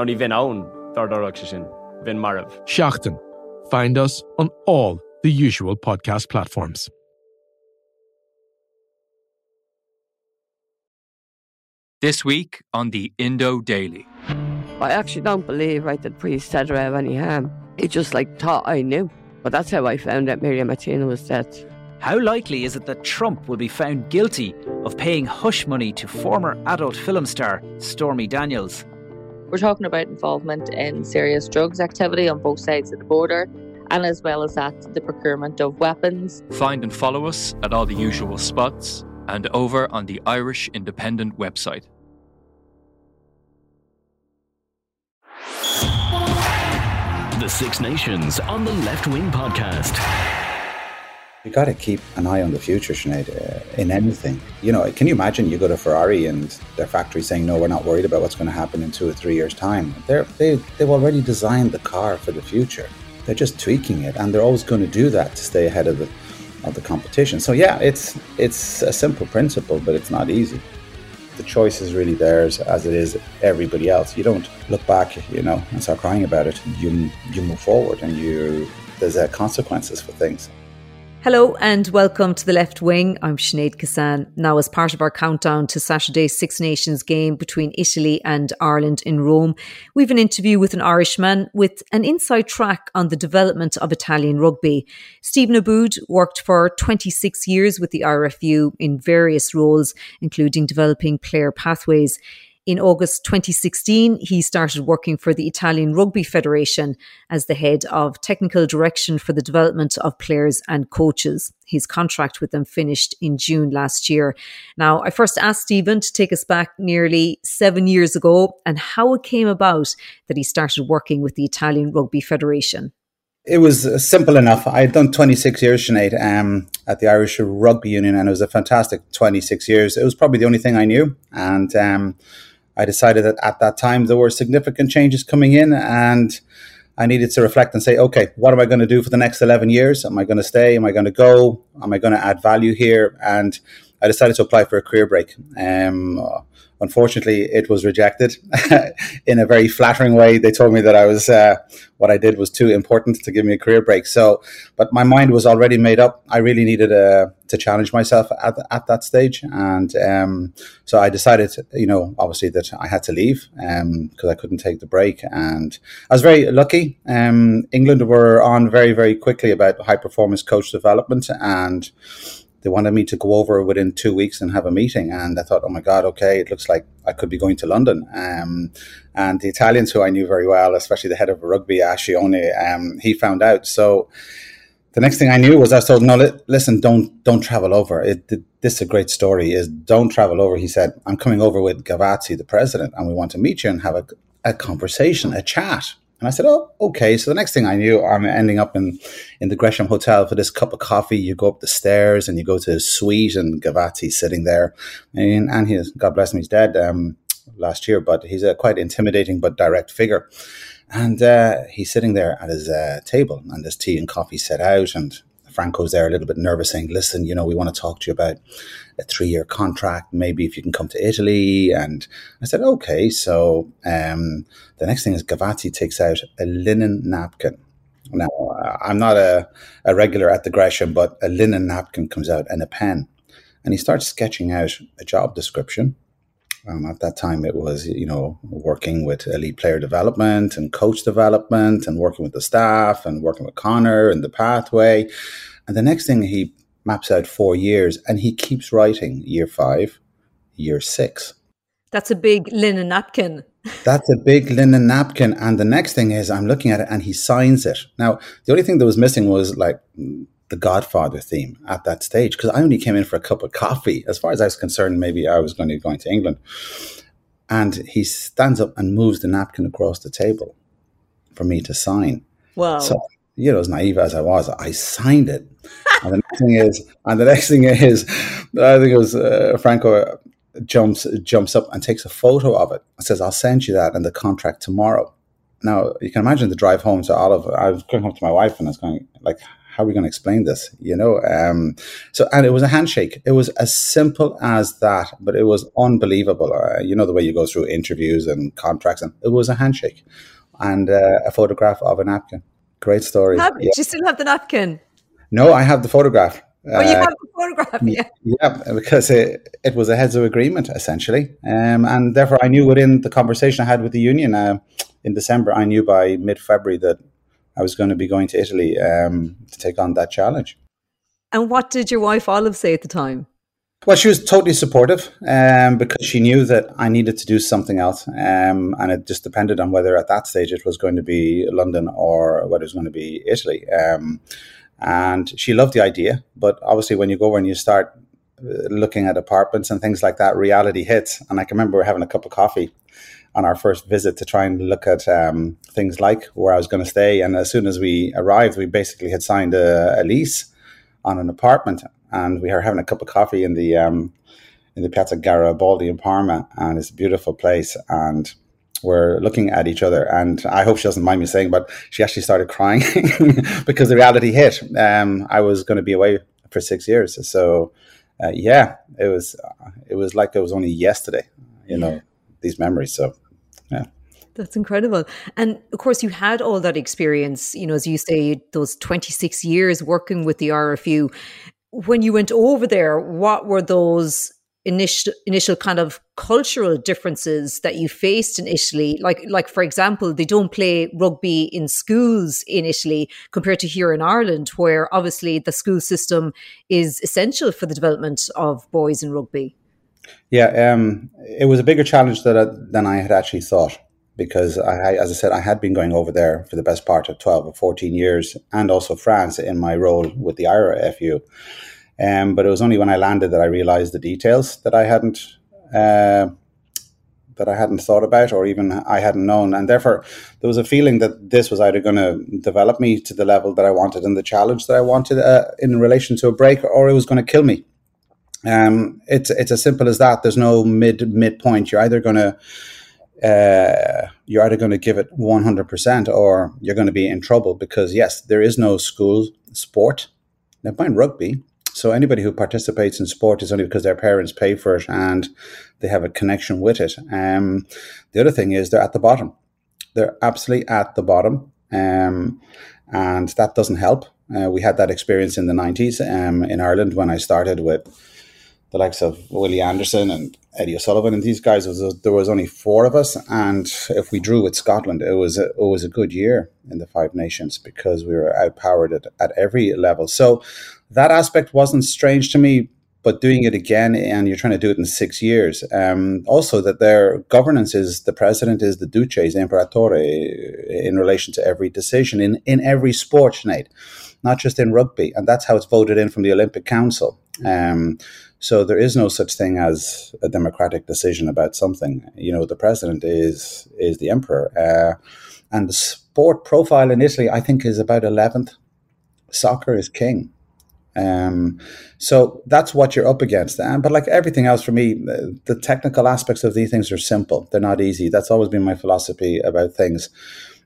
Ná ní bhín ann dardarach se sin, bhín marmh. Seachtain. Find us on all the usual podcast platforms. This week on the Indo Daily. I actually don't believe right that priest said or have any harm. He just like thought I knew. But that's how I found out Miriam Martina was dead. How likely is it that Trump will be found guilty of paying hush money to former adult film star Stormy Daniels? We're talking about involvement in serious drugs activity on both sides of the border, and as well as that, the procurement of weapons. Find and follow us at all the usual spots and over on the Irish Independent website. The Six Nations on the Left Wing Podcast. You got to keep an eye on the future, Sinead, uh, in anything. You know, can you imagine you go to Ferrari and their factory saying, no, we're not worried about what's going to happen in two or three years' time? They're, they, they've already designed the car for the future. They're just tweaking it, and they're always going to do that to stay ahead of the, of the competition. So, yeah, it's, it's a simple principle, but it's not easy. The choice is really theirs, as it is everybody else. You don't look back, you know, and start crying about it. You, you move forward, and you, there's uh, consequences for things. Hello and welcome to the Left Wing. I'm Sinead Kissane. Now, as part of our countdown to Saturday's Six Nations game between Italy and Ireland in Rome, we've an interview with an Irishman with an inside track on the development of Italian rugby. Stephen Aboud worked for 26 years with the IRFU in various roles, including developing player pathways. In August 2016, he started working for the Italian Rugby Federation as the head of technical direction for the development of players and coaches. His contract with them finished in June last year. Now, I first asked Stephen to take us back nearly seven years ago and how it came about that he started working with the Italian Rugby Federation. It was uh, simple enough. I had done 26 years, Sinead, um, at the Irish Rugby Union, and it was a fantastic 26 years. It was probably the only thing I knew. And um, I decided that at that time there were significant changes coming in and I needed to reflect and say, okay, what am I going to do for the next 11 years? Am I going to stay? Am I going to go? Am I going to add value here? And I decided to apply for a career break. Um, unfortunately, it was rejected in a very flattering way. They told me that I was uh, what I did was too important to give me a career break. So, but my mind was already made up. I really needed uh, to challenge myself at, at that stage, and um, so I decided, you know, obviously that I had to leave because um, I couldn't take the break. And I was very lucky. Um, England were on very very quickly about high performance coach development and they wanted me to go over within two weeks and have a meeting. And I thought, oh my God, okay, it looks like I could be going to London. Um, and the Italians, who I knew very well, especially the head of rugby, Ascione, um, he found out. So the next thing I knew was I was told, no, li- listen, don't don't travel over. It, it, this is a great story. Is don't travel over. He said, I'm coming over with Gavazzi, the president, and we want to meet you and have a, a conversation, a chat. And I said, "Oh, okay." So the next thing I knew, I'm ending up in in the Gresham Hotel for this cup of coffee. You go up the stairs and you go to his suite, and Gavazzi's sitting there, and, and he's God bless him, he's dead um, last year, but he's a quite intimidating but direct figure. And uh, he's sitting there at his uh, table, and there's tea and coffee set out, and Franco's there a little bit nervous, saying, "Listen, you know, we want to talk to you about a three-year contract. Maybe if you can come to Italy." And I said, "Okay." So um, the next thing is Gavazzi takes out a linen napkin. Now I'm not a, a regular at the Gresham, but a linen napkin comes out and a pen, and he starts sketching out a job description. Um, at that time, it was you know working with elite player development and coach development, and working with the staff, and working with Conor and the pathway. And the next thing he maps out four years, and he keeps writing year five, year six. That's a big linen napkin. That's a big linen napkin. And the next thing is, I'm looking at it, and he signs it. Now, the only thing that was missing was like the Godfather theme at that stage because I only came in for a cup of coffee. As far as I was concerned, maybe I was going to be going to England. And he stands up and moves the napkin across the table for me to sign. Wow. So, you know, as naive as I was, I signed it. and the next thing is, and the next thing is, I think it was uh, Franco jumps jumps up and takes a photo of it and says, "I'll send you that and the contract tomorrow." Now you can imagine the drive home to Olive. I was going home to my wife and I was going like, "How are we going to explain this?" You know. Um, so and it was a handshake. It was as simple as that, but it was unbelievable. Uh, you know the way you go through interviews and contracts, and it was a handshake and uh, a photograph of a napkin. Great story. Have, yeah. Do you still have the napkin? No, I have the photograph. Oh, you uh, have the photograph, yeah. Yeah, because it, it was a heads of agreement, essentially. Um, and therefore, I knew within the conversation I had with the union uh, in December, I knew by mid February that I was going to be going to Italy um, to take on that challenge. And what did your wife Olive say at the time? Well, she was totally supportive um, because she knew that I needed to do something else. Um, and it just depended on whether at that stage it was going to be London or whether it was going to be Italy. Um, and she loved the idea. But obviously, when you go and you start uh, looking at apartments and things like that, reality hits. And I can remember having a cup of coffee on our first visit to try and look at um, things like where I was going to stay. And as soon as we arrived, we basically had signed a, a, lease on an apartment, and we were having a cup of coffee in the um, in the Piazza Garibaldi in Parma, and it's a beautiful place. And we're looking at each other, and I hope she doesn't mind me saying, but she actually started crying because the reality hit. Um, I was going to be away for six years, so uh, yeah, it was it was like it was only yesterday, you know, these memories. So yeah. That's incredible. And of course, you had all that experience, you know, as you say, those 26 years working with the IRFU. When you went over there, what were those initial initial kind of cultural differences that you faced in Italy like like for example they don't play rugby in schools in Italy compared to here in Ireland where obviously the school system is essential for the development of boys in rugby yeah um, it was a bigger challenge I, than I had actually thought because I as I said I had been going over there for the best part of 12 or 14 years and also France in my role with the IRFU um, but it was only when I landed that I realized the details that I hadn't uh, that I hadn't thought about or even I hadn't known. And therefore, there was a feeling that this was either going to develop me to the level that I wanted and the challenge that I wanted uh, in relation to a break, or it was going to kill me. Um, it's it's as simple as that. There's no mid midpoint. You're either going to uh, you're either going to give it 100% or you're going to be in trouble because yes, there is no school sport. Now, mind rugby, so anybody who participates in sport is only because their parents pay for it and they have a connection with it. Um, the other thing is they're at the bottom. They're absolutely at the bottom, um, and that doesn't help. Uh, we had that experience in the nineties um, in Ireland when I started with the likes of Willie Anderson and Eddie O'Sullivan and these guys. Was a, there was only four of us, and if we drew with Scotland, it was a, it was a good year in the Five Nations because we were outpowered at, at every level. So that aspect wasn't strange to me, but doing it again and you're trying to do it in six years. Um, also, that their governance is the president is the duce, the imperatore, in relation to every decision in, in every sport, Sinead, not just in rugby. And that's how it's voted in from the Olympic Council. Um, so there is no such thing as a democratic decision about something. You know, the president is is the emperor. Uh, and the sport profile in Italy, I think, is about 11th. Soccer is king. Um, so that's what you're up against. Um, but like everything else for me, the, technical aspects of these things are simple. They're not easy. That's always been my philosophy about things.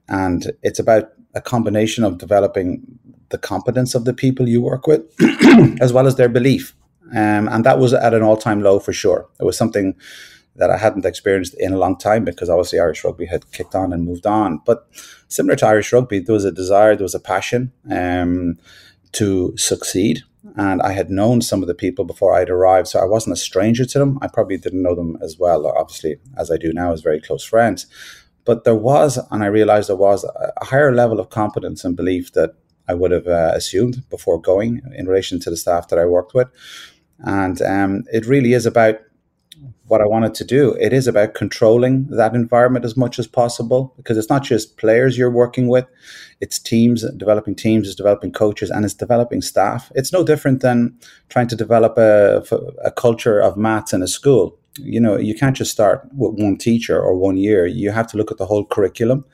And it's about a combination of developing the competence of the people you work with as well as their belief. Um, and that was at an all time low for sure. It was something that I hadn't experienced in a long time because obviously Irish rugby had kicked on and moved on. But similar to Irish rugby, there was a desire, there was a passion. Um, to succeed. And I had known some of the people before I'd arrived, so I wasn't a stranger to them. I probably didn't know them as well, obviously, as I do now as very close friends. But there was, and I realized there was a higher level of competence and belief that I would have uh, assumed before going in relation to the staff that I worked with. And um, it really is about what I wanted to do. It is about controlling that environment as much as possible because it's not just players you're working with, it's teams, developing teams, it's developing coaches, and it's developing staff. It's no different than trying to develop a, a culture of maths in a school. you know, you can't just start with one teacher or one year. You have to look at the whole curriculum.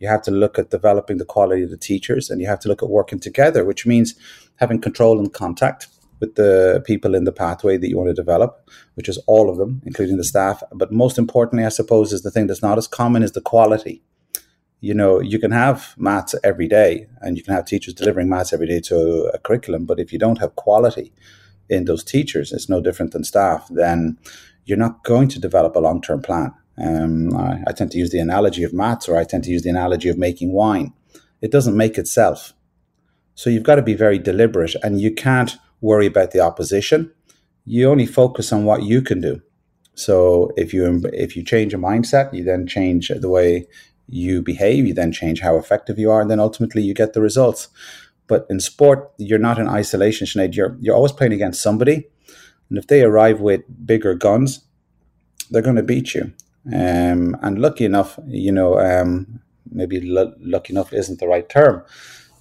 You have to look at developing the quality of the teachers and you have to look at working together, which means having control and contact with the people in the pathway that you want to develop, which is all of them, including the staff. But most importantly, I suppose, is the thing that's not as common is the quality. You know, you can have maths every day and you can have teachers delivering maths every day to a curriculum, but if you don't have quality in those teachers, it's no different than staff, then you're not going to develop a long term plan. Um, I, I tend to use the analogy of maths or I tend to use the analogy of making wine. It doesn't make itself. So you've got to be very deliberate and you can't worry about the opposition. You only focus on what you can do. So if you if you change a mindset, you then change the way you behave, you then change how effective you are, and then ultimately you get the results. But in sport, you're not in isolation, Sinead. You're you're always playing against somebody, and if they arrive with bigger guns, they're going to beat you. Um, and lucky enough, you know, um, maybe l- lucky enough isn't the right term,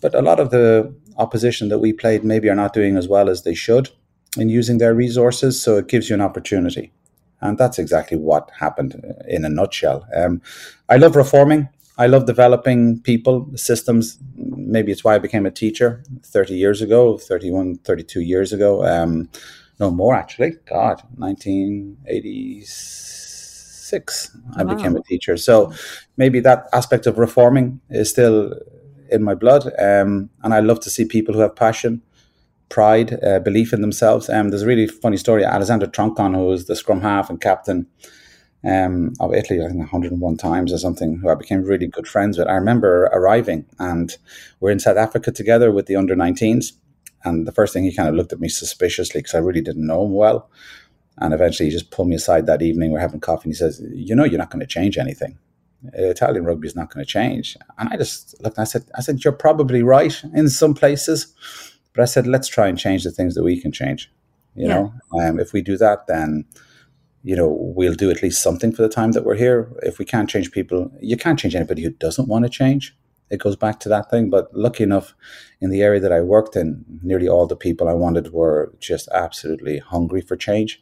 but a lot of the opposition that we played maybe are not doing as well as they should in using their resources. So it gives you an opportunity. And that's exactly what happened in a nutshell. Um, I love reforming. I love developing people, systems. Maybe it's why I became a teacher 30 years ago, 31, 32 years ago. Um, no more, actually. God, 1986, I wow. became a teacher. So maybe that aspect of reforming is still in my blood. Um, and I love to see people who have passion, pride, uh, belief in themselves. Um, there's a really funny story. Alessandro Troncon, who was the scrum half and captain um, of Italy, I think 101 times or something, who I became really good friends with. I remember arriving and we're in South Africa together with the under 19s. And the first thing he kind of looked at me suspiciously because I really didn't know him well. And eventually he just pulled me aside that evening. We're having coffee and he says, You know, you're not going to change anything. Italian rugby is not going to change. And I just looked, I said, I said, You're probably right in some places. But I said, let's try and change the things that we can change. You yeah. know, um, if we do that, then you know we'll do at least something for the time that we're here. If we can't change people, you can't change anybody who doesn't want to change. It goes back to that thing. But lucky enough, in the area that I worked in, nearly all the people I wanted were just absolutely hungry for change.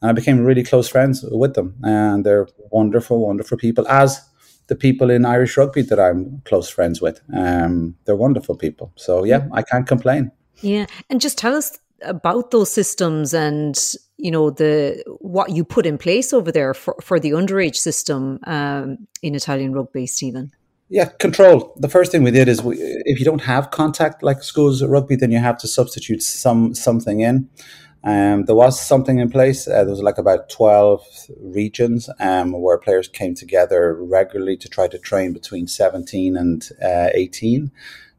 And I became really close friends with them. And they're wonderful, wonderful people, as the people in Irish rugby that I'm close friends with. Um, they're wonderful people. So, yeah, I can't complain. Yeah, and just tell us about those systems and you know the what you put in place over there for, for the underage system um, in Italian rugby, Stephen. Yeah, control. The first thing we did is we, if you don't have contact like schools rugby, then you have to substitute some something in. Um, there was something in place. Uh, there was like about 12 regions um, where players came together regularly to try to train between 17 and uh, 18.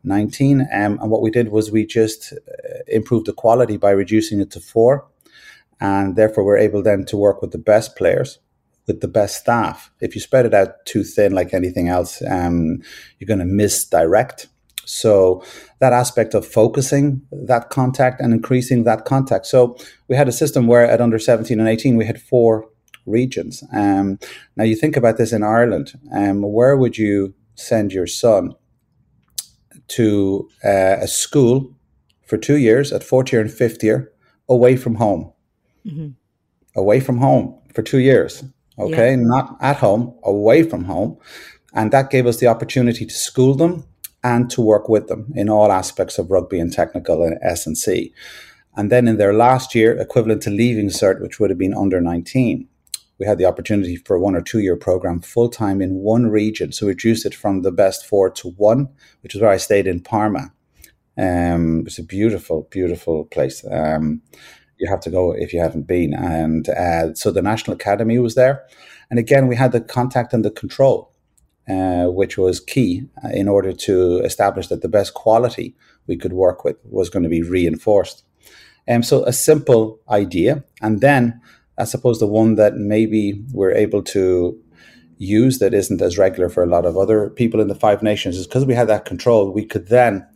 19. Um, and what we did was we just uh, improved the quality by reducing it to four. And therefore, we're able then to work with the best players, with the best staff. If you spread it out too thin, like anything else, um, you're going to misdirect. So, that aspect of focusing that contact and increasing that contact. So, we had a system where at under 17 and 18, we had four regions. Um, now, you think about this in Ireland, um, where would you send your son to uh, a school for two years at fourth year and fifth year away from home. Mm-hmm. Away from home for two years. Okay. Yeah. Not at home, away from home. And that gave us the opportunity to school them and to work with them in all aspects of rugby and technical and S&C. And then in their last year, equivalent to leaving cert, which would have been under 19, we had the opportunity for a one or two year program full time in one region. So we reduced it from the best four to one, which is where I stayed in Parma. Um, it's a beautiful, beautiful place. Um, you have to go if you haven't been. And uh, so the National Academy was there. And again, we had the contact and the control, uh, which was key uh, in order to establish that the best quality we could work with was going to be reinforced. And um, so a simple idea. And then I suppose the one that maybe we're able to use that isn't as regular for a lot of other people in the Five Nations is because we had that control, we could then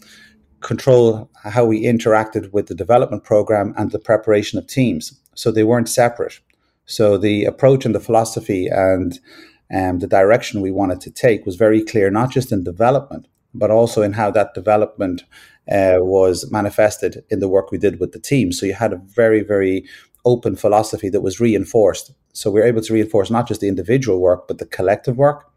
control how we interacted with the development program and the preparation of teams. So they weren't separate. So the approach and the philosophy and um, the direction we wanted to take was very clear, not just in development, but also in how that development uh, was manifested in the work we did with the team. So you had a very, very open philosophy that was reinforced So we're able to reinforce not just the individual work, but the collective work.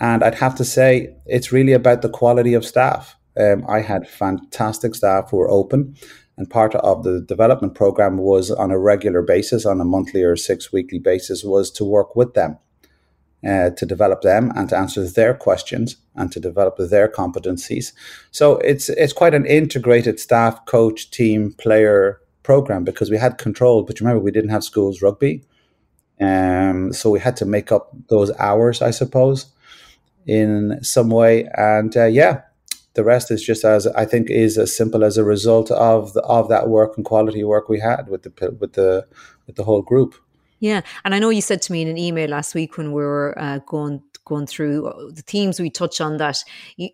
And I'd have to say, it's really about the quality of staff. Um, I had fantastic staff who were open, and part of the development program was on a regular basis, on a monthly or six weekly basis, was to work with them, uh, to develop them and to answer their questions and to develop their competencies. So it's it's quite an integrated staff, coach, team, player program because we had control. But remember, we didn't have schools rugby, um, so we had to make up those hours, I suppose, in some way. And uh, yeah, the rest is just as I think is as simple as a result of the, of that work and quality work we had with the with the with the whole group. Yeah, and I know you said to me in an email last week when we were uh, going going through the themes we touch on that you,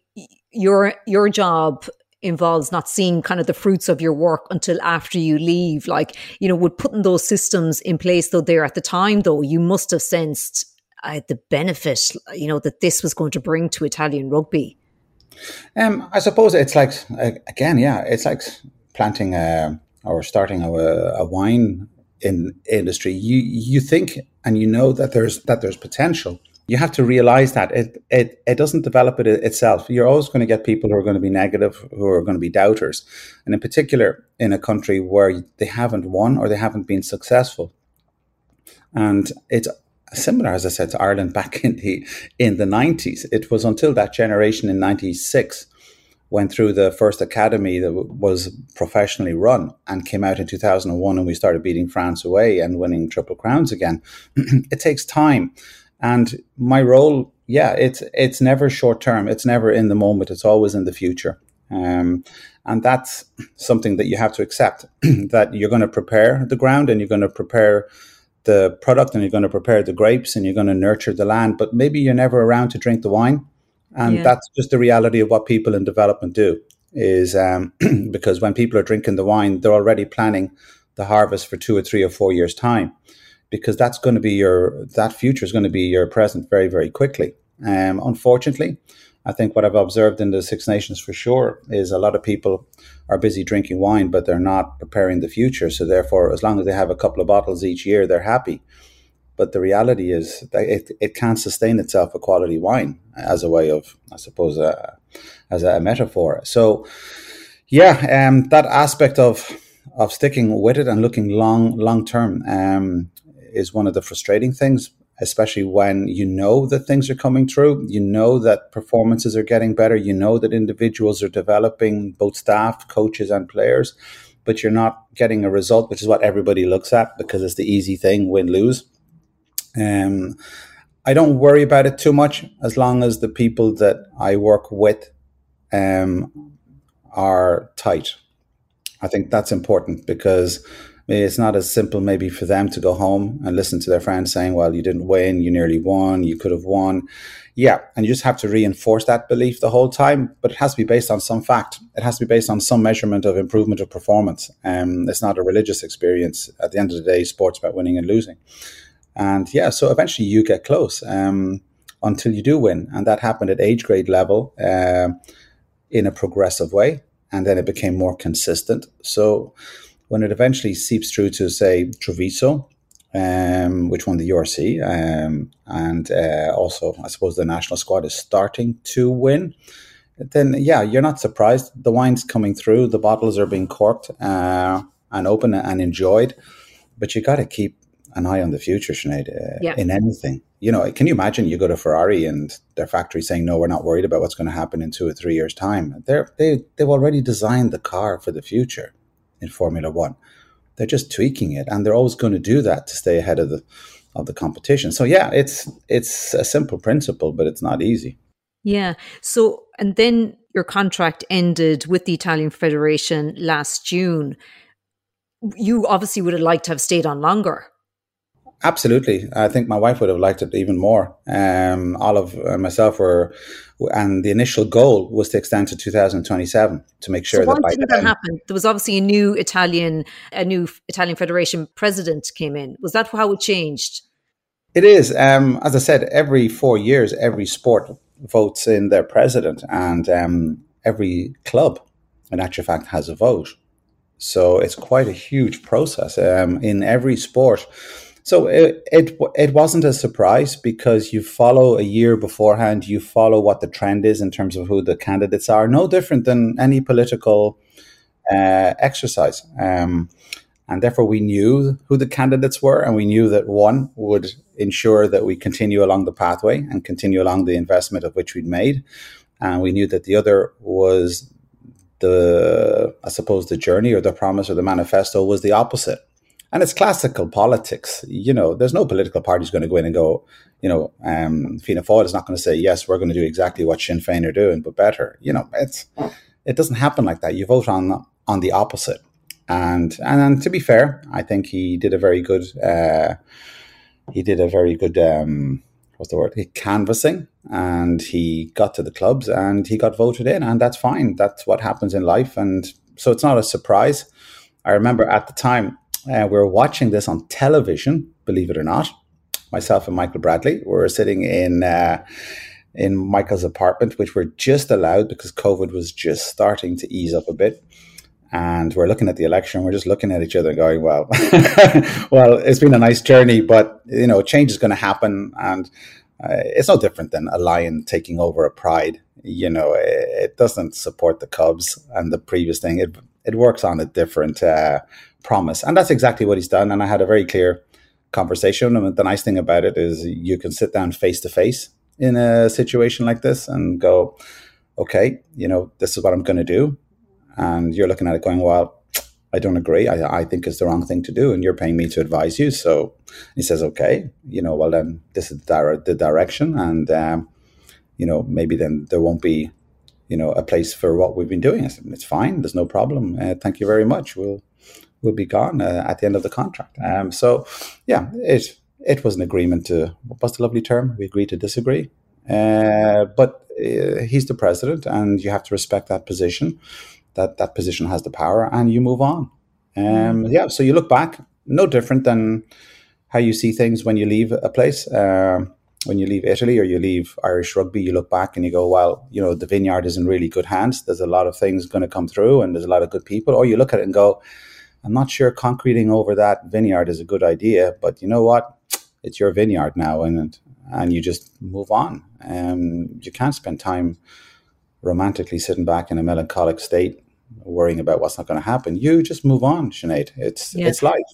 your your job involves not seeing kind of the fruits of your work until after you leave. Like you know, with putting those systems in place, though there at the time, though you must have sensed uh, the benefit, you know, that this was going to bring to Italian rugby. Um, I suppose it's like again, yeah, it's like planting a or starting a, a wine in industry. You you think and you know that there's that there's potential. You have to realize that it it it doesn't develop it itself. You're always going to get people who are going to be negative, who are going to be doubters, and in particular in a country where they haven't won or they haven't been successful. And it's similar, as I said, to Ireland back in the in the nineties. It was until that generation in ninety six went through the first academy that was professionally run and came out in 2001 and we started beating France away and winning triple crowns again. it takes time. And my role, yeah, it's it's never short term. It's never in the moment. It's always in the future. Um, and that's something that you have to accept that you're going to prepare the ground and you're going to prepare the product and you're going to prepare the grapes and you're going to nurture the land, but maybe you're never around to drink the wine. And yeah. that's just the reality of what people in development do is um, because when people are drinking the wine, they're already planning the harvest for two or three or four years' time because that's going to be your, that future is going to be your present very, very quickly. Um, unfortunately, I think what I've observed in the Six Nations for sure is a lot of people are busy drinking wine, but they're not preparing the future. So therefore, as long as they have a couple of bottles each year, they're happy. But the reality is that it, it can't sustain itself a quality wine as a way of, I suppose, uh, as a metaphor. So, yeah, um, that aspect of of sticking with it and looking long long term um, is one of the frustrating things especially when you know that things are coming through, you know that performances are getting better, you know that individuals are developing, both staff, coaches, and players, but you're not getting a result, which is what everybody looks at because it's the easy thing win lose. Um, I don't worry about it too much as long as the people that I work with um, are tight. I think that's important because it's not as simple maybe for them to go home and listen to their friends saying, well, you didn't win, you nearly won, you could have won. Yeah, and you just have to reinforce that belief the whole time, but it has to be based on some fact. It has to be based on some measurement of improvement of performance. Um, it's not a religious experience. At the end of the day, sports about winning and losing. And yeah, so eventually you get close um, until you do win. And that happened at age grade level uh, in a progressive way. And then it became more consistent. So when it eventually seeps through to, say, Treviso, um, which won the URC, um, and uh, also, I suppose, the national squad is starting to win, then yeah, you're not surprised. The wine's coming through, the bottles are being corked uh, and open and enjoyed, but you got to keep an eye on the future, Sinead, uh, yeah. in anything. You know, can you imagine you go to Ferrari and their factory saying, no, we're not worried about what's going to happen in two or three years' time? They're, they, they've already designed the car for the future in Formula One. They're just tweaking it, and they're always going to do that to stay ahead of the of the competition. So yeah, it's it's a simple principle, but it's not easy. Yeah. So and then your contract ended with the Italian Federation last June. You obviously would have liked to have stayed on longer. Absolutely. I think my wife would have liked it even more. Um, Olive and myself were, and the initial goal was to extend to 2027 to make sure so that by did that happen? There was obviously a new Italian, a new Italian Federation president came in. Was that how it changed? It is. Um, as I said, every four years, every sport votes in their president, and um, every club, in actual fact, has a vote. So it's quite a huge process. Um, in every sport, so it, it it wasn't a surprise because you follow a year beforehand. You follow what the trend is in terms of who the candidates are. No different than any political uh, exercise. Um, and therefore, we knew who the candidates were, and we knew that one would ensure that we continue along the pathway and continue along the investment of which we'd made. And we knew that the other was the, I suppose, the journey or the promise or the manifesto was the opposite. And it's classical politics. You know, there's no political party going to go in and go, you know, um, Fianna Fáil is not going to say, yes, we're going to do exactly what Sinn Féin are doing, but better. You know, it's it doesn't happen like that. You vote on on the opposite. And and to be fair, I think he did a very good uh, he did a very good um, what's the word he canvassing, and he got to the clubs and he got voted in, and that's fine. That's what happens in life, and so it's not a surprise. I remember at the time uh, we were watching this on television, believe it or not. Myself and Michael Bradley we were sitting in. Uh, in Michael's apartment, which we're just allowed because COVID was just starting to ease up a bit and we're looking at the election. We're just looking at each other, and going, "Well, well, it's been a nice journey, but you know, change is going to happen, and uh, it's no different than a lion taking over a pride. You know, it, it, doesn't support the cubs and the previous thing. It it works on a different uh, promise, and that's exactly what he's done. And I had a very clear conversation. And the nice thing about it is you can sit down face to face in a situation like this and go, "Okay, you know, this is what I'm going to do." and you're looking at it going, well, I don't agree. I, I think it's the wrong thing to do, and you're paying me to advise you. So he says, okay, you know, well then this is the, direction, and um, you know maybe then there won't be, you know, a place for what we've been doing. I said, it's fine. There's no problem. Uh, thank you very much. We'll we'll be gone uh, at the end of the contract. Um, so yeah, it it was an agreement to what's the lovely term? We agreed to disagree. Uh, but uh, he's the president, and you have to respect that position that that position has the power, and you move on. Um, mm. yeah, so you look back, no different than how you see things when you leave a place. Uh, when you leave Italy or you leave Irish rugby, you look back and you go, well, you know, the vineyard is in really good hands. There's a lot of things going to come through and there's a lot of good people. Or you look at it and go, I'm not sure concreting over that vineyard is a good idea, but you know what? It's your vineyard now and and you just move on. Um, you can't spend time romantically sitting back in a melancholic state, worrying about what's not going to happen. You just move on, Sinead. It's yeah. it's life.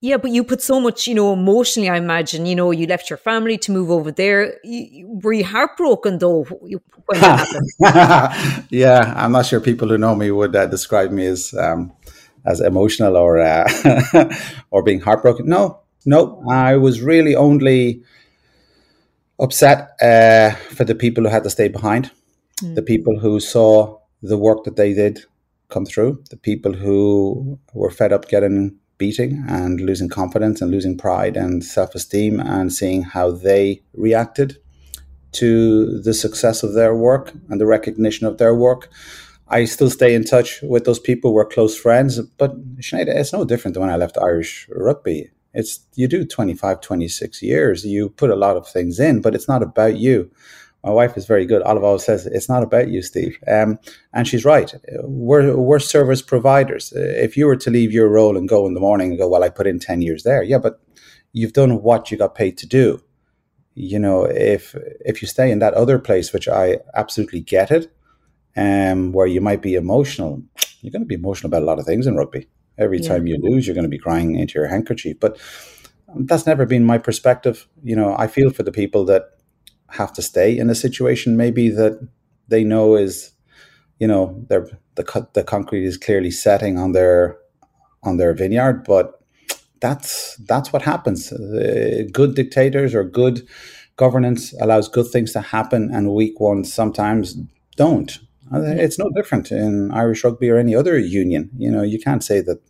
Yeah, but you put so much, you know, emotionally. I imagine, you know, you left your family to move over there. You, were you heartbroken though when that happened? yeah, I'm not sure people who know me would uh, describe me as um, as emotional or uh, or being heartbroken. No, no, I was really only upset uh, for the people who had to stay behind mm. the people who saw the work that they did come through, the people who were fed up getting beating and losing confidence and losing pride and self esteem and seeing how they reacted to the success of their work and the recognition of their work. I still stay in touch with those people. We're close friends, but Sinead, it's no different than when I left Irish rugby. It's you do 25, 26 years. You put a lot of things in, but it's not about you my wife is very good. Olive always says it's not about you, Steve, um, and she's right. We're we're service providers. If you were to leave your role and go in the morning and go, well, I put in ten years there, yeah, but you've done what you got paid to do. You know, if if you stay in that other place, which I absolutely get it, um, where you might be emotional, you're going to be emotional about a lot of things in rugby. Every yeah. time you lose, you're going to be crying into your handkerchief. But that's never been my perspective. You know, I feel for the people that have to stay in a situation maybe that they know is you know they the the concrete is clearly setting on their on their vineyard but that's that's what happens uh, good dictators or good governance allows good things to happen and weak ones sometimes don't it's no different in irish rugby or any other union you know you can't say that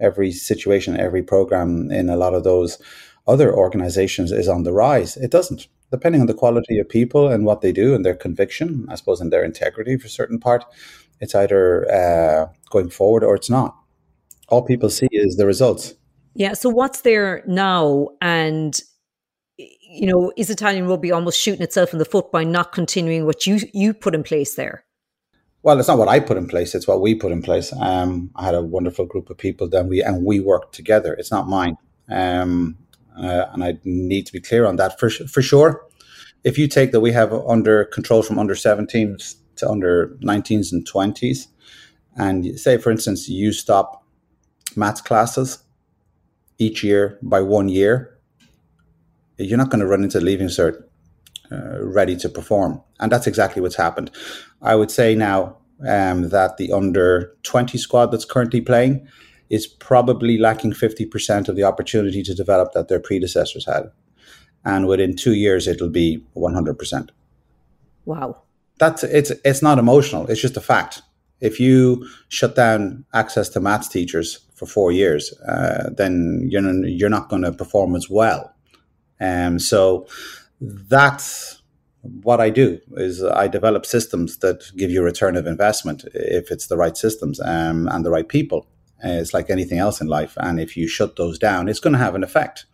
every situation every program in a lot of those other organizations is on the rise it doesn't depending on the quality of people and what they do and their conviction, I suppose, and their integrity for certain part, it's either uh, going forward or it's not. All people see is the results. Yeah. So what's there now? And you know, is Italian rugby almost shooting itself in the foot by not continuing what you you put in place there? Well, it's not what I put in place; it's what we put in place. Um, I had a wonderful group of people. Then we and we worked together. It's not mine. Um, uh, and I need to be clear on that for for sure. If you take that we have under control from under 17s to under 19s and 20s, and say, for instance, you stop maths classes each year by one year, you're not going to run into leaving cert uh, ready to perform. And that's exactly what's happened. I would say now um, that the under 20 squad that's currently playing is probably lacking 50% of the opportunity to develop that their predecessors had. And within two years, it'll be 100%. Wow. That's it's it's not emotional. It's just a fact. If you shut down access to maths teachers for four years, uh, then you're you're not going to perform as well. Um, so that's what I do is I develop systems that give you return of investment if it's the right systems um, and the right people. Uh, it's like anything else in life, and if you shut those down, it's going to have an effect.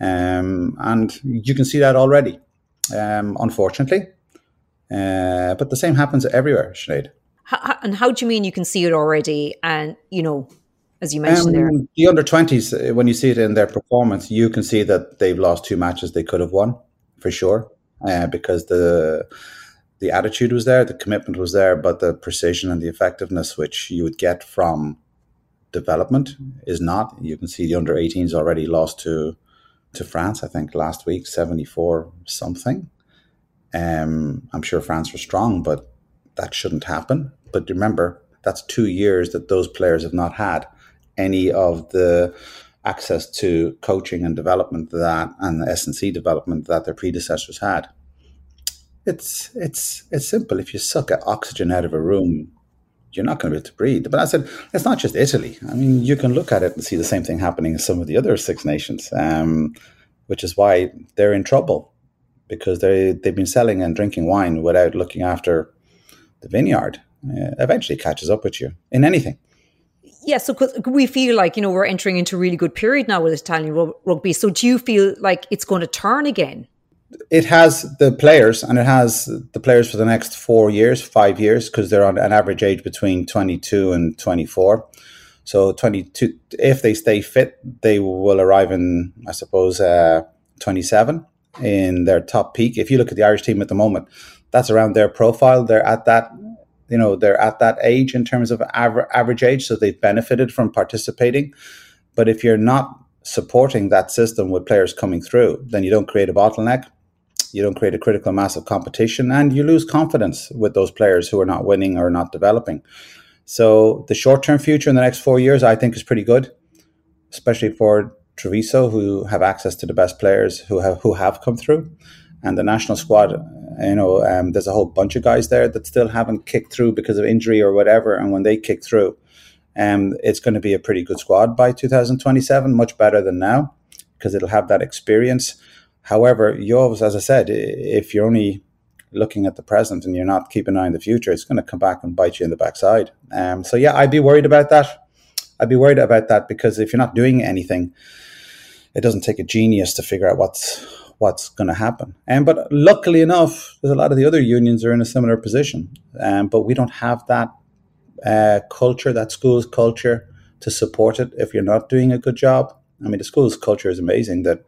Um, and you can see that already, um, unfortunately. Uh, but the same happens everywhere, Sinead. How, and how do you mean you can see it already? And you know, as you mentioned um, there, the under twenties, when you see it in their performance, you can see that they've lost two matches they could have won for sure, uh, because the the attitude was there, the commitment was there, but the precision and the effectiveness which you would get from development is not. You can see the under 18s already lost to to France, I think last week, 74 something. Um, I'm sure France was strong, but that shouldn't happen. But remember, that's two years that those players have not had any of the access to coaching and development that and the S&C development that their predecessors had. It's it's it's simple. If you suck oxygen out of a room, you're not going to be able to breathe. But I said it's not just Italy. I mean, you can look at it and see the same thing happening in some of the other Six Nations, um, which is why they're in trouble because they they've been selling and drinking wine without looking after the vineyard. Uh, eventually, catches up with you in anything. Yeah, so we feel like you know we're entering into a really good period now with Italian rugby. So do you feel like it's going to turn again? it has the players and it has the players for the next four years, five years, because they're on an average age between 22 and 24. So 22, if they stay fit, they will arrive in, I suppose, uh, 27 in their top peak. If you look at the Irish team at the moment, that's around their profile. They're at that, you know, they're at that age in terms of aver- average age. So they've benefited from participating. But if you're not supporting that system with players coming through, then you don't create a bottleneck you don't create a critical mass of competition, and you lose confidence with those players who are not winning or not developing. So the short term future in the next four years, I think, is pretty good, especially for Treviso, who have access to the best players who have who have come through, and the national squad. You know, um, there's a whole bunch of guys there that still haven't kicked through because of injury or whatever, and when they kick through, um, it's going to be a pretty good squad by 2027, much better than now because it'll have that experience However, yours as I said, if you're only looking at the present and you're not keeping an eye on the future, it's going to come back and bite you in the backside. Um, so yeah, I'd be worried about that. I'd be worried about that because if you're not doing anything, it doesn't take a genius to figure out what's what's going to happen. Um, but luckily enough, there's a lot of the other unions are in a similar position, um, but we don't have that uh, culture, that school's culture, to support it. If you're not doing a good job, I mean, the school's culture is amazing. That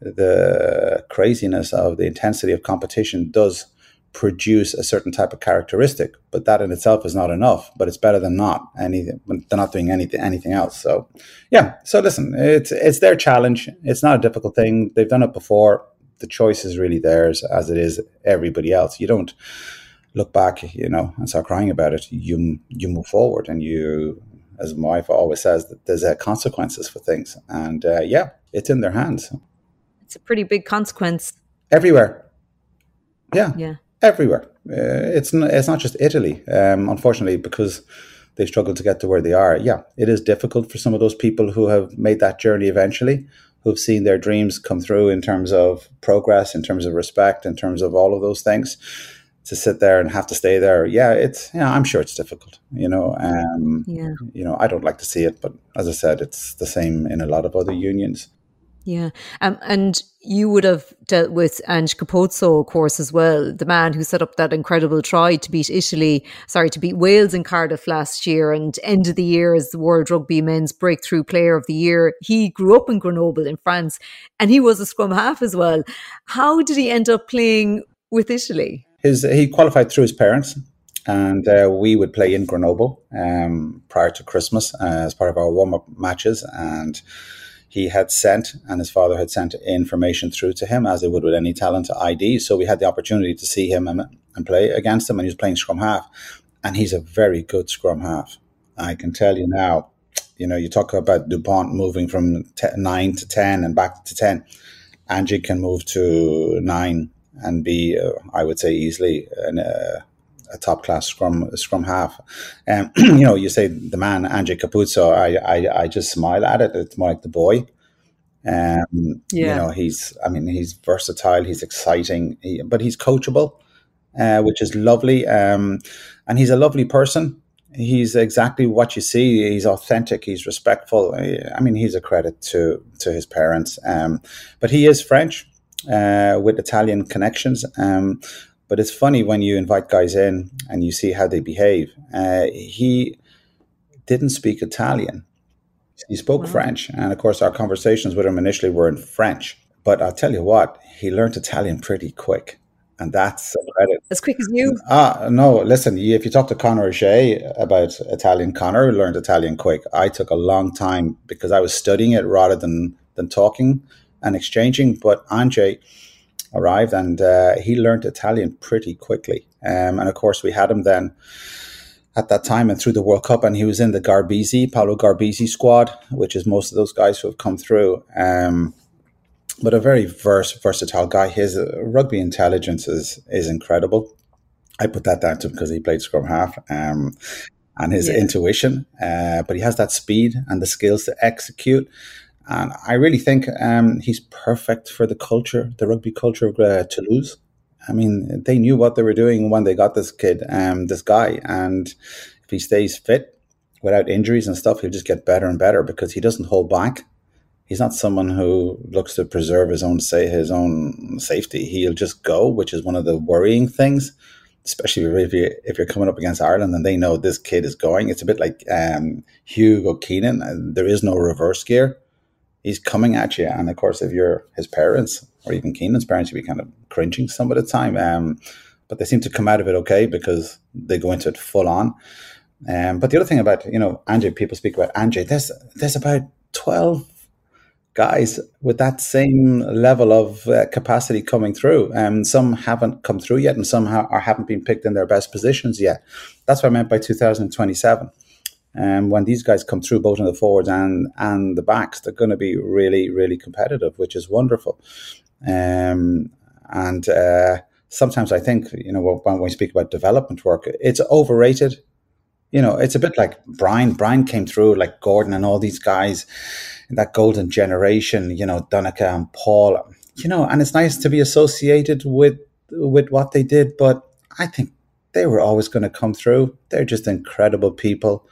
the craziness of the intensity of competition does produce a certain type of characteristic, but that in itself is not enough. But it's better than not anything. They're not doing anything anything else. So, yeah. So listen, it's it's their challenge. It's not a difficult thing. They've done it before. The choice is really theirs, as it is everybody else. You don't look back, you know, and start crying about it. You you move forward, and you, as my wife always says, that there's uh, consequences for things, and uh, yeah, it's in their hands it's a pretty big consequence everywhere. Yeah, yeah, everywhere. Uh, it's not, it's not just Italy, um, unfortunately, because they struggled to get to where they are. Yeah, it is difficult for some of those people who have made that journey eventually, who've seen their dreams come through in terms of progress, in terms of respect, in terms of all of those things. To sit there and have to stay there, yeah, it's yeah, I'm sure it's difficult. You know, um, yeah, you know, I don't like to see it, but as I said, it's the same in a lot of other unions. Yeah. Um, and you would have dealt with Ange Capuozzo, of course, as well, the man who set up that incredible try to beat Italy, sorry, to beat Wales in Cardiff last year and end of the year as the World Rugby Men's Breakthrough Player of the Year. He grew up in Grenoble in France and he was a scrum half as well. How did he end up playing with Italy? His, he qualified through his parents and uh, we would play in Grenoble um, prior to Christmas uh, as part of our warm up matches. And he had sent and his father had sent information through to him as they would with any talent ID. So we had the opportunity to see him and, and play against him, and he was playing scrum half. And he's a very good scrum half. I can tell you now, you know, you talk about Dupont moving from t- nine to 10 and back to 10. Angie can move to nine and be, uh, I would say, easily an, uh, a top class scrum scrum half. Um, you know, you say the man Angie Capuozzo. I, I I just smile at it. It's more like the boy. Um, yeah. You know, he's. I mean, he's versatile. He's exciting, he, but he's coachable, uh, which is lovely. Um, and he's a lovely person. He's exactly what you see. He's authentic. He's respectful. I mean, he's a credit to to his parents. Um, but he is French uh, with Italian connections. Um, but it's funny when you invite guys in and you see how they behave. Uh, he didn't speak Italian. He spoke wow. French. And of course, our conversations with him initially were in French. But I'll tell you what, he learned Italian pretty quick. And that's credit. As quick as you? Ah, no, listen, if you talk to Conor O'Shea about Italian, Conor learned Italian quick. I took a long time because I was studying it rather than, than talking and exchanging. But Ange, arrived, and uh, he learned Italian pretty quickly. Um, and of course, we had him then at that time and through the World Cup, and he was in the Garbisi, Paolo Garbisi squad, which is most of those guys who have come through. Um, but a very vers- versatile guy. His uh, rugby intelligence is is incredible. I put that down to him because he played scrum half. Um, and his yeah. intuition, uh, but he has that speed and the skills to execute. And I really think um, he's perfect for the culture, the rugby culture of uh, Toulouse. I mean, they knew what they were doing when they got this kid, um, this guy. And if he stays fit without injuries and stuff, he'll just get better and better because he doesn't hold back. He's not someone who looks to preserve his own say his own safety. He'll just go, which is one of the worrying things, especially if you if you're coming up against Ireland and they know this kid is going. It's a bit like um, Hugo Keenan. There is no reverse gear he's coming at you. And of course, if you're his parents or even Keenan's parents, you'd be kind of cringing some of the time. Um, but they seem to come out of it okay because they go into it full on. Um, but the other thing about you know Angie, people speak about Angie. There's there's about twelve guys with that same level of uh, capacity coming through. Um, some haven't come through yet, and some ha- haven't been picked in their best positions yet. That's what I meant by 2027. And when these guys come through, both in the forwards and and the backs, they're going to be really, really competitive, which is wonderful. Um, and uh, sometimes I think, you know, when we speak about development work, it's overrated. You know, it's a bit like Brian. Brian came through like Gordon and all these guys in that golden generation. You know, Donncha and Paul. You know, and it's nice to be associated with with what they did, but I think they were always going to come through. They're just incredible people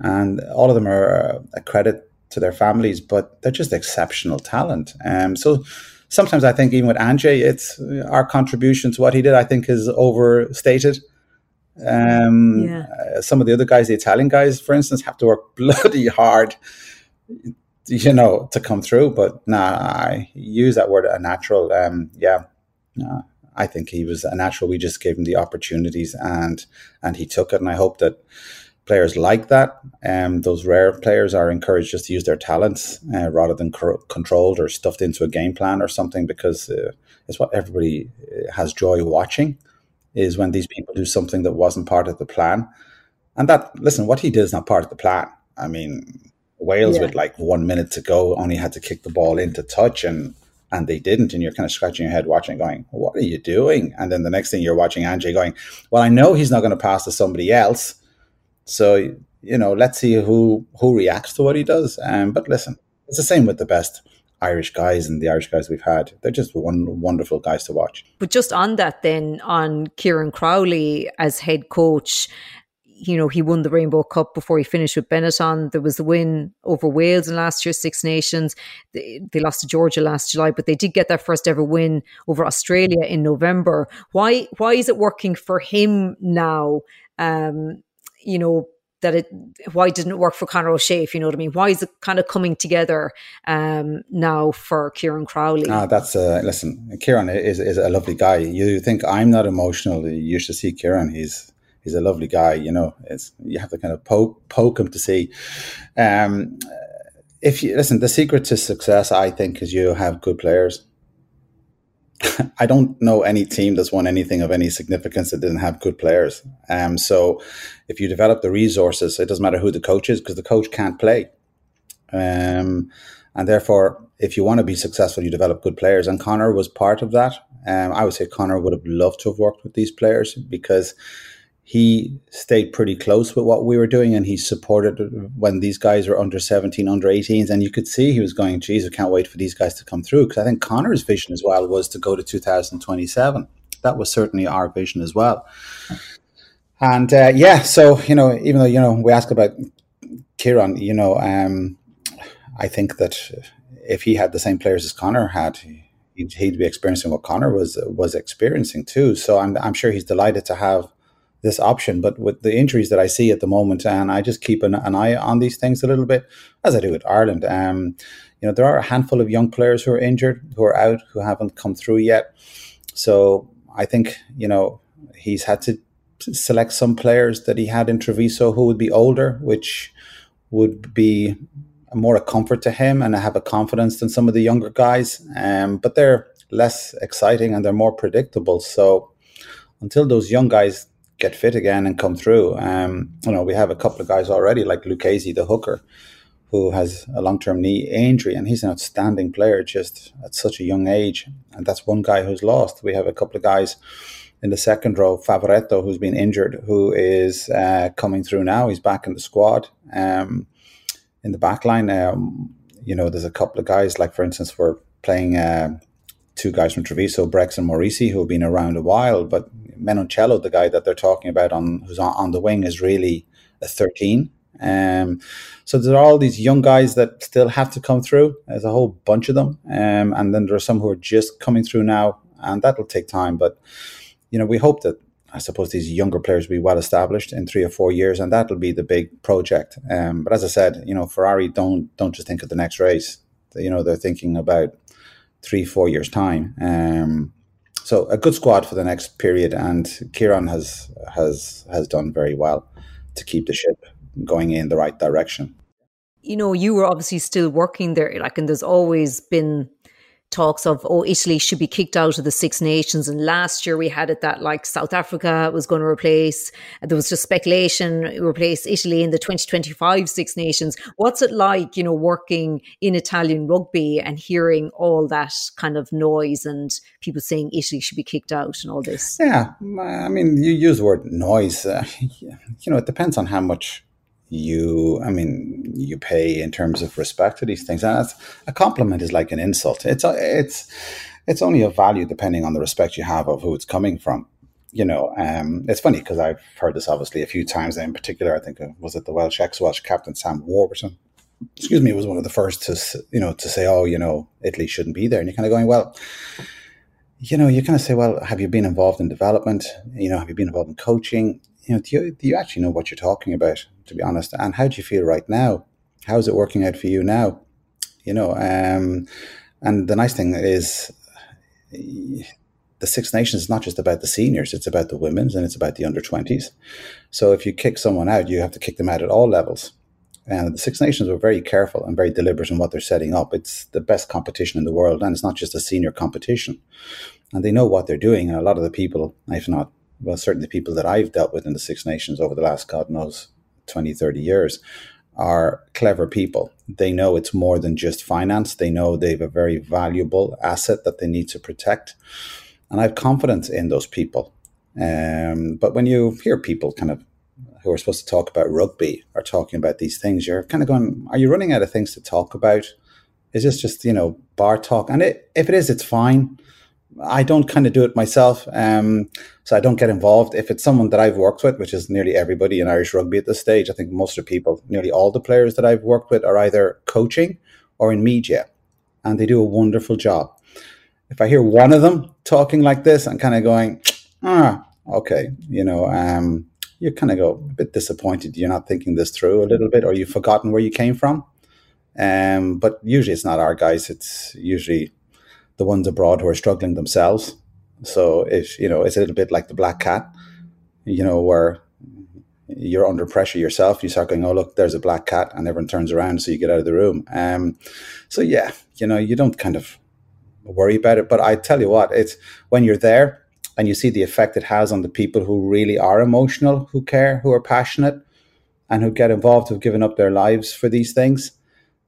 and all of them are a credit to their families, but they're just exceptional talent. Um, so sometimes I think even with Ange, it's our contribution to what he did. I think is overstated. Um, yeah. uh, some of the other guys, the Italian guys, for instance, have to work bloody hard, you know, to come through. But nah, I use that word a natural. Um, yeah, nah, I think he was a natural. We just gave him the opportunities, and and he took it. And I hope that players like that. Um, those rare players are encouraged just to use their talents uh, rather than cor- controlled or stuffed into a game plan or something because uh, it's what everybody uh, has joy watching is when these people do something that wasn't part of the plan. And that, listen, what he did is not part of the plan. I mean, Wales yeah. with like one minute to go only had to kick the ball into touch and and they didn't and you're kind of scratching your head watching going what are you doing and then the next thing you're watching Angie going well I know he's not going to pass to somebody else so you know, let's see who who reacts to what he does. Um, but listen, it's the same with the best Irish guys and the Irish guys we've had. They're just one wonderful guys to watch. But just on that, then on Kieran Crowley as head coach, you know, he won the Rainbow Cup before he finished with Benetton. There was the win over Wales in last year's Six Nations. They, they, lost to Georgia last July, but they did get their first ever win over Australia in November. Why why is it working for him now? Um, you know, that it why didn't it work for Conor O'Shea, if you know what I mean? Why is it kind of coming together um, now for Kieran Crowley? Ah, that's uh, listen, Kieran is is a lovely guy. You think I'm not emotional? You should see Kieran. He's he's a lovely guy. You know, it's you have to kind of poke poke him to see. Um, if you listen, the secret to success, I think, is you have good players. I don't know any team that's won anything of any significance that didn't have good players. Um, so if you develop the resources, it doesn't matter who the coach is because the coach can't play. Um, and therefore, if you want to be successful, you develop good players. And Conor was part of that. Um, I would say Conor would have loved to have worked with these players because he stayed pretty close with what we were doing and he supported when these guys were under 17 under 18s and you could see he was going geez i can't wait for these guys to come through. Because i think conor's vision as well was to go to 2027 that was certainly our vision as well. And uh, yeah so you know even though you know we ask about kieran you know um, i think that if he had the same players as conor had he'd, he'd be experiencing what conor was was experiencing too. So i'm, I'm sure he's delighted to have this option. But with the injuries that I see at the moment, and I just keep an, an eye on these things a little bit, as I do with Ireland. Um, you know, there are a handful of young players who are injured, who are out, who haven't come through yet. So I think you know he's had to select some players that he had in Treviso who would be older, which would be more a comfort to him and have a confidence than some of the younger guys. Um, but they're less exciting and they're more predictable. So until those young guys get fit again and come through. Um, you know, we have a couple of guys already, like Lucchesi, the hooker, who has a long term knee injury, and he's an outstanding player just at such a young age. And that's one guy who's lost. We have a couple of guys in the second row, Favoretto, who's been injured, who is uh, coming through now. He's back in the squad. Um, in the back line, um, you know, there's a couple of guys, like for instance, we're playing. Uh, two guys from Treviso, Brex and Morisi, who have been around a while, but Menoncello, the guy that they're talking about on who's on, on the wing, is really a 13. Um, so there are all these young guys that still have to come through. There's a whole bunch of them, um, and then there are some who are just coming through now, and that will take time. But you know, we hope that I suppose these younger players will be well established in three or four years, and that'll be the big project. Um, but as I said, you know, Ferrari don't don't just think of the next race. You know, they're thinking about three, four years' time. Um, so a good squad for the next period, and Kieran has has has done very well to keep the ship going in the right direction. You know, you were obviously still working there, like, and there's always been talks of oh Italy should be kicked out of the Six Nations. And last year we had it that like South Africa was going to replace there was just speculation replace Italy in the 2025 Six Nations. What's it like you know working in Italian rugby and hearing all that kind of noise and people saying Italy should be kicked out and all this? Yeah I mean you use the word noise uh, you know it depends on how much you i mean you pay in terms of respect to these things. And a compliment is like an insult. It's a, it's it's only a value depending on the respect you have of who it's coming from you know um, it's funny because i've heard this obviously a few times. In particular i think uh, was it the welsh ex-welsh captain sam warburton excuse me was one of the first to you know to say oh you know italy shouldn't be there. And you're kind of going well you know you kind of say well have you been involved in development? You know have you been involved in coaching? You know, do you, do you actually know what you're talking about, to be honest? And how do you feel right now? How is it working out for you now? You know, um, and the nice thing is the Six Nations is not just about the seniors, it's about the women's and it's about the under 20s. So if you kick someone out, you have to kick them out at all levels. And the Six Nations were very careful and very deliberate in what they're setting up. It's the best competition in the world, and it's not just a senior competition. And they know what they're doing. And a lot of the people, if not well, certainly the people that I've dealt with in the Six Nations over the last, God knows, 20, 30 years, are clever people. They know it's more than just finance. They know they have a very valuable asset that they need to protect. And I have confidence in those people. Um, but when you hear people kind of who are supposed to talk about rugby are talking about these things, you're kind of going, are you running out of things to talk about? Is this just, you know, bar talk? And it, if it is, it's fine I don't kind of do it myself. Um, so I don't get involved. If it's someone that I've worked with, which is nearly everybody in Irish rugby at this stage, I think most of the people, nearly all the players that I've worked with are either coaching or in media, and they do a wonderful job. If I hear one of them talking like this, I'm kind of going, ah, okay, you know, um, you kind of go a bit disappointed. You're not thinking this through a little bit, or you've forgotten where you came from. Um, but usually it's not our guys. It's usually the ones abroad who are struggling themselves. So if you know, it's a little bit like the black cat, you know, where you're under pressure yourself. You start going, "Oh, look, there's a black cat," and everyone turns around, so you get out of the room. Um, so yeah, you know, you don't kind of worry about it. But I tell you what, it's when you're there and you see the effect it has on the people who really are emotional, who care, who are passionate, and who get involved, who've given up their lives for these things.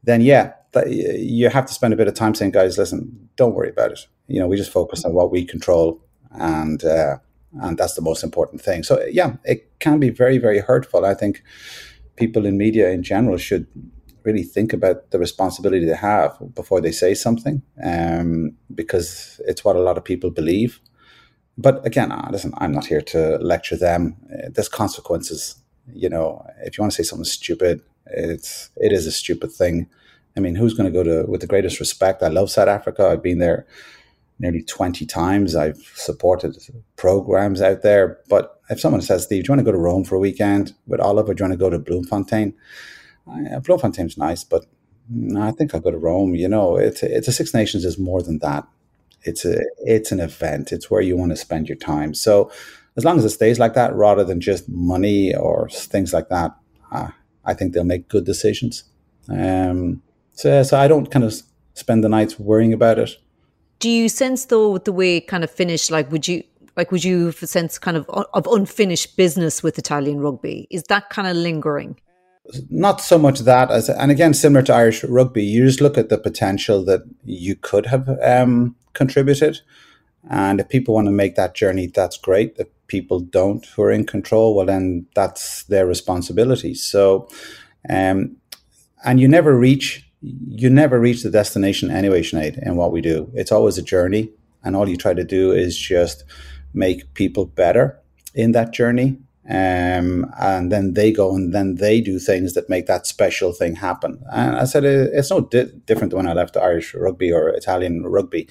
Then yeah, you have to spend a bit of time saying, guys, listen, don't worry about it. You know, we just focus on what we control, and uh, and that's the most important thing. So yeah, it can be very very hurtful. I think people in media in general should really think about the responsibility they have before they say something, um, because it's what a lot of people believe. But again, uh, listen, I'm not here to lecture them. Uh, there's consequences. You know, if you want to say something stupid, it's it is a stupid thing. I mean, who's going to go to? With the greatest respect, I love South Africa. I've been there nearly 20 times. I've supported programs out there. But if someone says, Steve, do you want to go to Rome for a weekend with Oliver? Do you want to go to Bloemfontein? Uh, Bloemfontein's nice, but I think I'll go to Rome. You know, it's it's a Six Nations is more than that. It's a it's an event. It's where you want to spend your time. So as long as it stays like that, rather than just money or things like that, uh, I think they'll make good decisions. Um, so so I don't kind of spend the nights worrying about it. Do you sense though with the way it kind of finished, like would you like would you sense kind of of unfinished business with Italian rugby? Is that kind of lingering? not so much that as and again similar to Irish rugby, you just look at the potential that you could have um, contributed, and if people want to make that journey, that's great. If people don't, who are in control, well then that's their responsibility. So, um, and you never reach you never reach the destination anyway, Sinead. In what we do, it's always a journey, and all you try to do is just make people better in that journey um, and then they go and then they do things that make that special thing happen. And I said it's no di- different when I left Irish rugby or Italian rugby.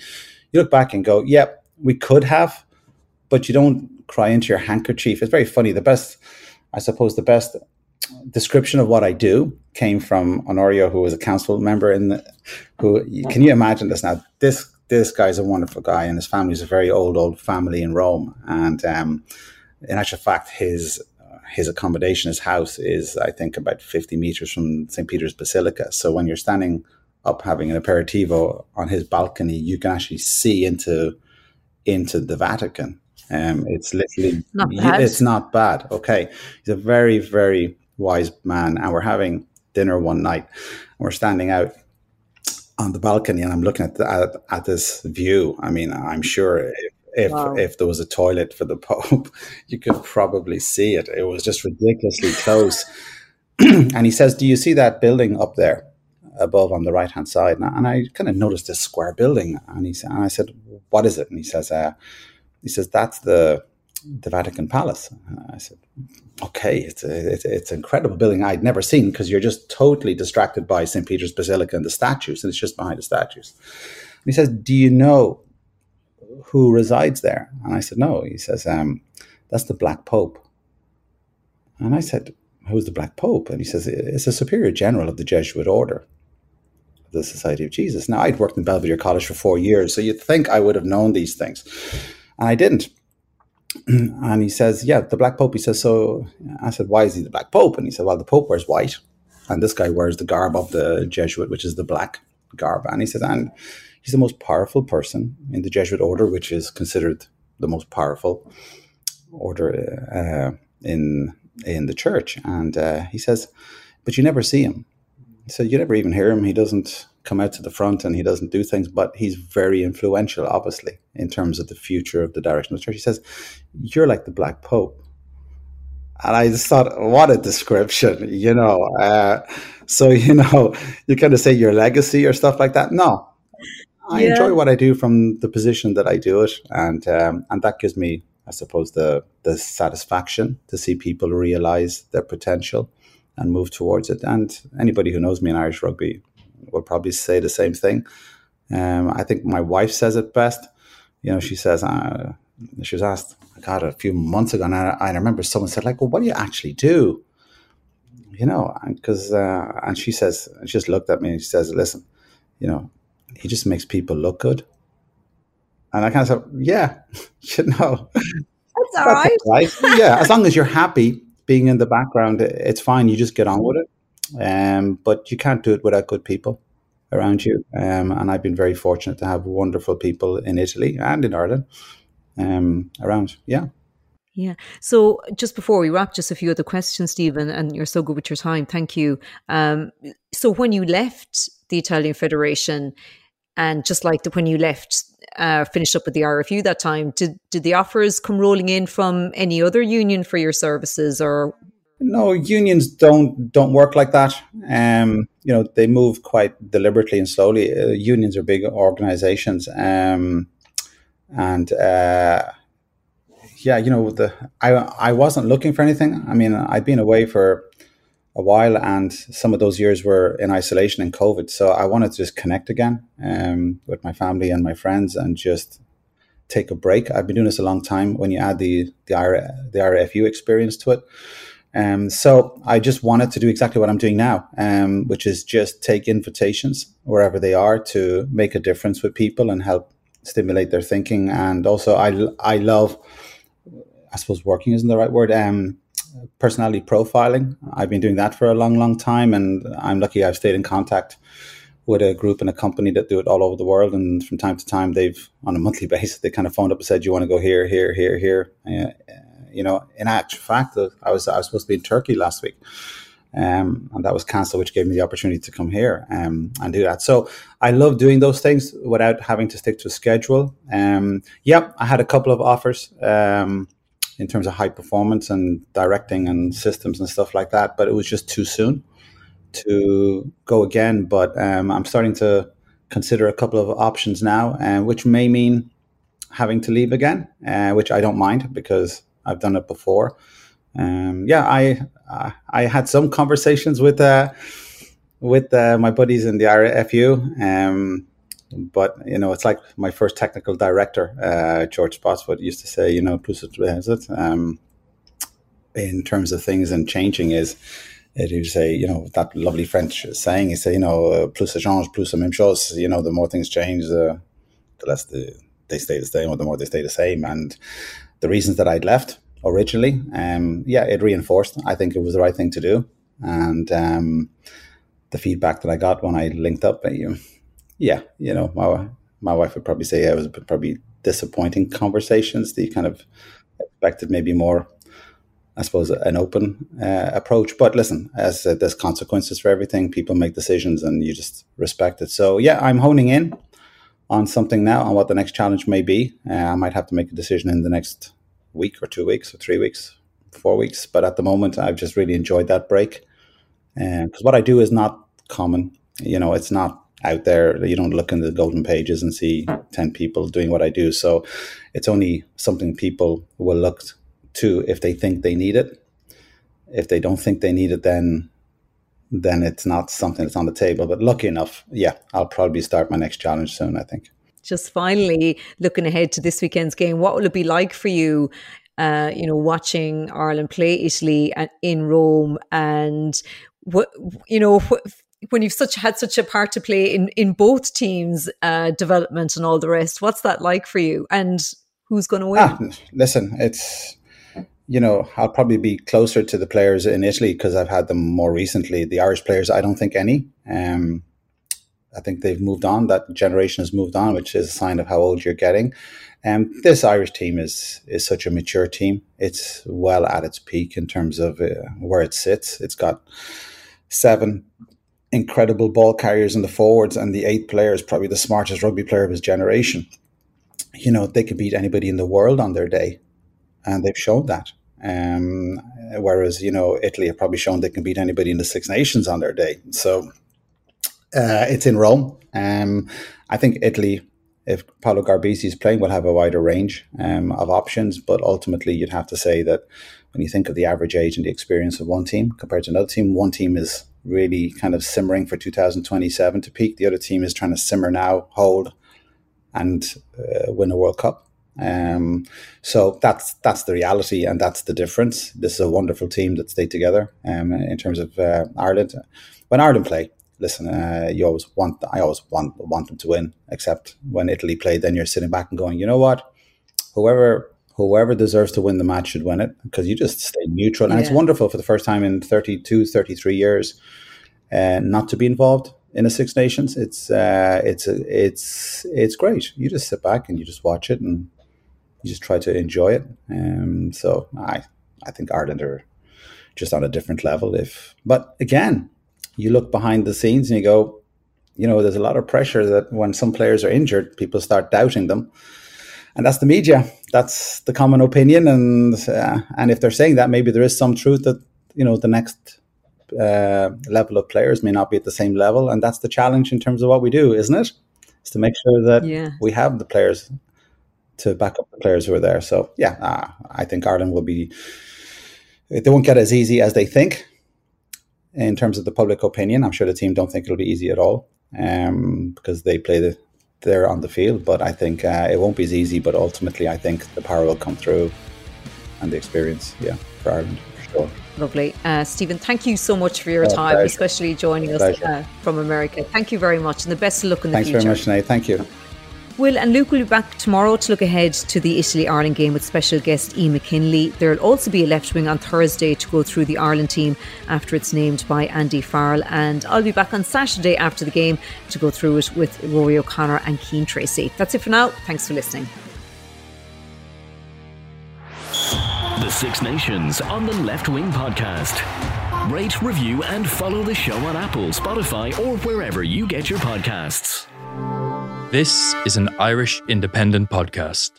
You look back and go, "Yep, yeah, we could have," but you don't cry into your handkerchief. It's very funny. The best, I suppose, the best description of what I do came from Honorio, who was a council member in the, who can you imagine this now? This this guy's a wonderful guy, and his family's a very old old family in Rome, and um, in actual fact, his his accommodation, his house, is I think about fifty meters from St. Peter's Basilica. So when you're standing up having an aperitivo on his balcony, you can actually see into into the Vatican. Um, it's literally not bad. it's not bad. Okay, he's a very very wise man, and we're having dinner one night. And we're standing out on the balcony, and I'm looking at the, at, at this view. I mean, I'm sure if if wow. if there was a toilet for the Pope, you could probably see it. It was just ridiculously close. and he says, "Do you see that building up there above on the right hand side?" And I, and I kind of noticed this square building, and he said, and "I said, what is it?" And he says, uh, "He says that's the the Vatican Palace." I said, "Okay, it's a, it's, it's an incredible building I'd never seen because you're just totally distracted by St. Peter's Basilica and the statues, and it's just behind the statues." And he says, "Do you know?" who resides there? And I said, no. He says, um, that's the Black Pope. And I said, who's the Black Pope? And he says, it's a superior general of the Jesuit order, the Society of Jesus. Now, I'd worked in Belvedere College for four years, so you'd think I would have known these things. And I didn't. And he says, yeah, the Black Pope. He says, so I said, why is he the Black Pope? And he said, well, the Pope wears white. And this guy wears the garb of the Jesuit, which is the black garb. And he says, and he's the most powerful person in the Jesuit order, which is considered the most powerful order uh, in in the church. And uh, he says, but you never see him. He said you never even hear him. He doesn't come out to the front and he doesn't do things, but he's very influential, obviously, in terms of the future of the direction of the church. He says, you're like the Black Pope. And I just thought, what a description, you know. Uh, so, you know, you kind of say your legacy or stuff like that. No, I yeah. enjoy what I do from the position that I do it, and um, and that gives me, I suppose, the the satisfaction to see people realize their potential and move towards it. And anybody who knows me in Irish rugby will probably say the same thing. Um, I think my wife says it best. You know, she says uh, she was asked, God, a few months ago, and I, I remember someone said, like, well, what do you actually do? You know, because uh, and she says, she just looked at me and she says, listen, you know, he just makes people look good. And I kind of said, yeah, you know, that's all right. right. Yeah, as long as you're happy being in the background, it's fine. You just get on with it. Um, but you can't do it without good people around you. Um, and I've been very fortunate to have wonderful people in Italy and in Ireland um, around. Yeah. Yeah. So just before we wrap, just a few other questions, Stephen, and you're so good with your time. Thank you. Um, so when you left the Italian Federation, and just like the, when you left, uh, finished up with the IRFU that time, did did the offers come rolling in from any other union for your services, or no, unions don't don't work like that. Um, you know, they move quite deliberately and slowly. Uh, unions are big organizations, um, and uh, yeah, you know, the I I wasn't looking for anything. I mean, I'd been away for a while, and some of those years were in isolation and COVID. So I wanted to just connect again um, with my family and my friends, and just take a break. I've been doing this a long time. When you add the the the IRFU experience to it um, so I just wanted to do exactly what I'm doing now, um, which is just take invitations wherever they are to make a difference with people and help stimulate their thinking. And also, I I love, I suppose, working isn't the right word. Um, personality profiling. I've been doing that for a long, long time, and I'm lucky I've stayed in contact with a group and a company that do it all over the world. And from time to time, they've on a monthly basis they kind of phoned up and said, "You want to go here, here, here, here." Uh, you know, in actual fact, I was I was supposed to be in Turkey last week. Um, and that was cancelled, which gave me the opportunity to come here um, and do that. So I love doing those things without having to stick to a schedule. Um, yeah, I had a couple of offers um, in terms of high performance and directing and systems and stuff like that, but it was just too soon to go again. But um, I'm starting to consider a couple of options now, uh, which may mean having to leave again, uh, which I don't mind because I've done it before. Um, yeah, I I had some conversations with uh, with uh, my buddies in the IRFU, um, but you know, it's like my first technical director, uh, George Spotswood, used to say, you know, plus it um, in terms of things and changing is. It would say, you know, that lovely French saying, he say, you know, uh, plus ça change, plus la même chose. You know, the more things change, the, the less the, they stay the same, or the more they stay the same. And the reasons that I'd left originally, um, yeah, it reinforced. I think it was the right thing to do, and um, the feedback that I got when I linked up, you, yeah, you know, my my wife would probably say yeah, it was probably disappointing conversations. The kind of expected maybe more, I suppose, an open uh, approach. But listen, as uh, there's consequences for everything, people make decisions, and you just respect it. So yeah, I'm honing in on something now on what the next challenge may be. Uh, I might have to make a decision in the next week or two weeks or three weeks, four weeks. But at the moment, I've just really enjoyed that break. Because what I do is not common. You know, it's not out there. You don't look in the golden pages and see 10 people doing what I do. So it's only something people will look to if they think they need it. If they don't think they need it, then then it's not something that's on the table. But lucky enough, yeah, I'll probably start my next challenge soon, I think. Just finally, looking ahead to this weekend's game, what will it be like for you? Uh, you know, watching Ireland play Italy in Rome, and what you know, when you've such had such a part to play in in both teams' uh, development and all the rest, what's that like for you? And who's going to win? Ah, listen, it's you know, I'll probably be closer to the players in Italy because I've had them more recently. The Irish players, I don't think any. Um, I think they've moved on. That generation has moved on, which is a sign of how old you're getting. And um, this Irish team is is such a mature team. It's well at its peak in terms of uh, where it sits. It's got seven incredible ball carriers in the forwards, and the eighth player is probably the smartest rugby player of his generation. You know, they could beat anybody in the world on their day, and they've shown that. Um, whereas, you know, Italy have probably shown they can beat anybody in the Six Nations on their day. So uh, it's in Rome. Um, I think Italy, if Paolo Garbisi is playing, will have a wider range um, of options. But ultimately, you'd have to say that when you think of the average age and the experience of one team compared to another team, one team is really kind of simmering for 2027 to peak. The other team is trying to simmer now, hold, and uh, win a World Cup. Um, so that's that's the reality, and that's the difference. This is a wonderful team that stayed together. Um, in terms of uh, Ireland, when Ireland play, listen, uh, you always want. I always want want them to win. Except when Italy played, then you're sitting back and going, you know what, whoever whoever deserves to win the match should win it because you just stay neutral, and yeah. it's wonderful for the first time in 32, 33 years, uh, not to be involved in a Six Nations. It's uh, it's it's it's great. You just sit back and you just watch it and you just try to enjoy it. Um, so I I think Ireland are just on a different level. If but again, you look behind the scenes and you go, you know, there's a lot of pressure that when some players are injured, people start doubting them, and that's the media. That's the common opinion, and uh, and if they're saying that, maybe there is some truth that you know the next uh, level of players may not be at the same level, and that's the challenge in terms of what we do, isn't it? Is to make sure that yeah. we have the players to back up the players who are there. So yeah, uh, I think Ireland will be. They won't get as easy as they think in terms of the public opinion. I'm sure the team don't think it'll be easy at all um, because they play the they're on the field. But I think uh, it won't be as easy. But ultimately, I think the power will come through and the experience. Yeah, for Ireland for sure. Lovely. Uh, Stephen, thank you so much for your oh, time, pleasure. especially joining us uh, from America. Thank you very much and the best of luck in Thanks the future. Thanks very much, Sinead. Thank you. Will and Luke will be back tomorrow to look ahead to the Italy Ireland game with special guest Ian McKinley. There'll also be a left wing on Thursday to go through the Ireland team after it's named by Andy Farrell. And I'll be back on Saturday after the game to go through it with Ruaidhrí O'Connor and Cian Tracey. That's it for now. Thanks for listening. The Six Nations on the Left Wing Podcast. Rate, review, and follow the show on Apple, Spotify, or wherever you get your podcasts. This is an Irish independent podcast.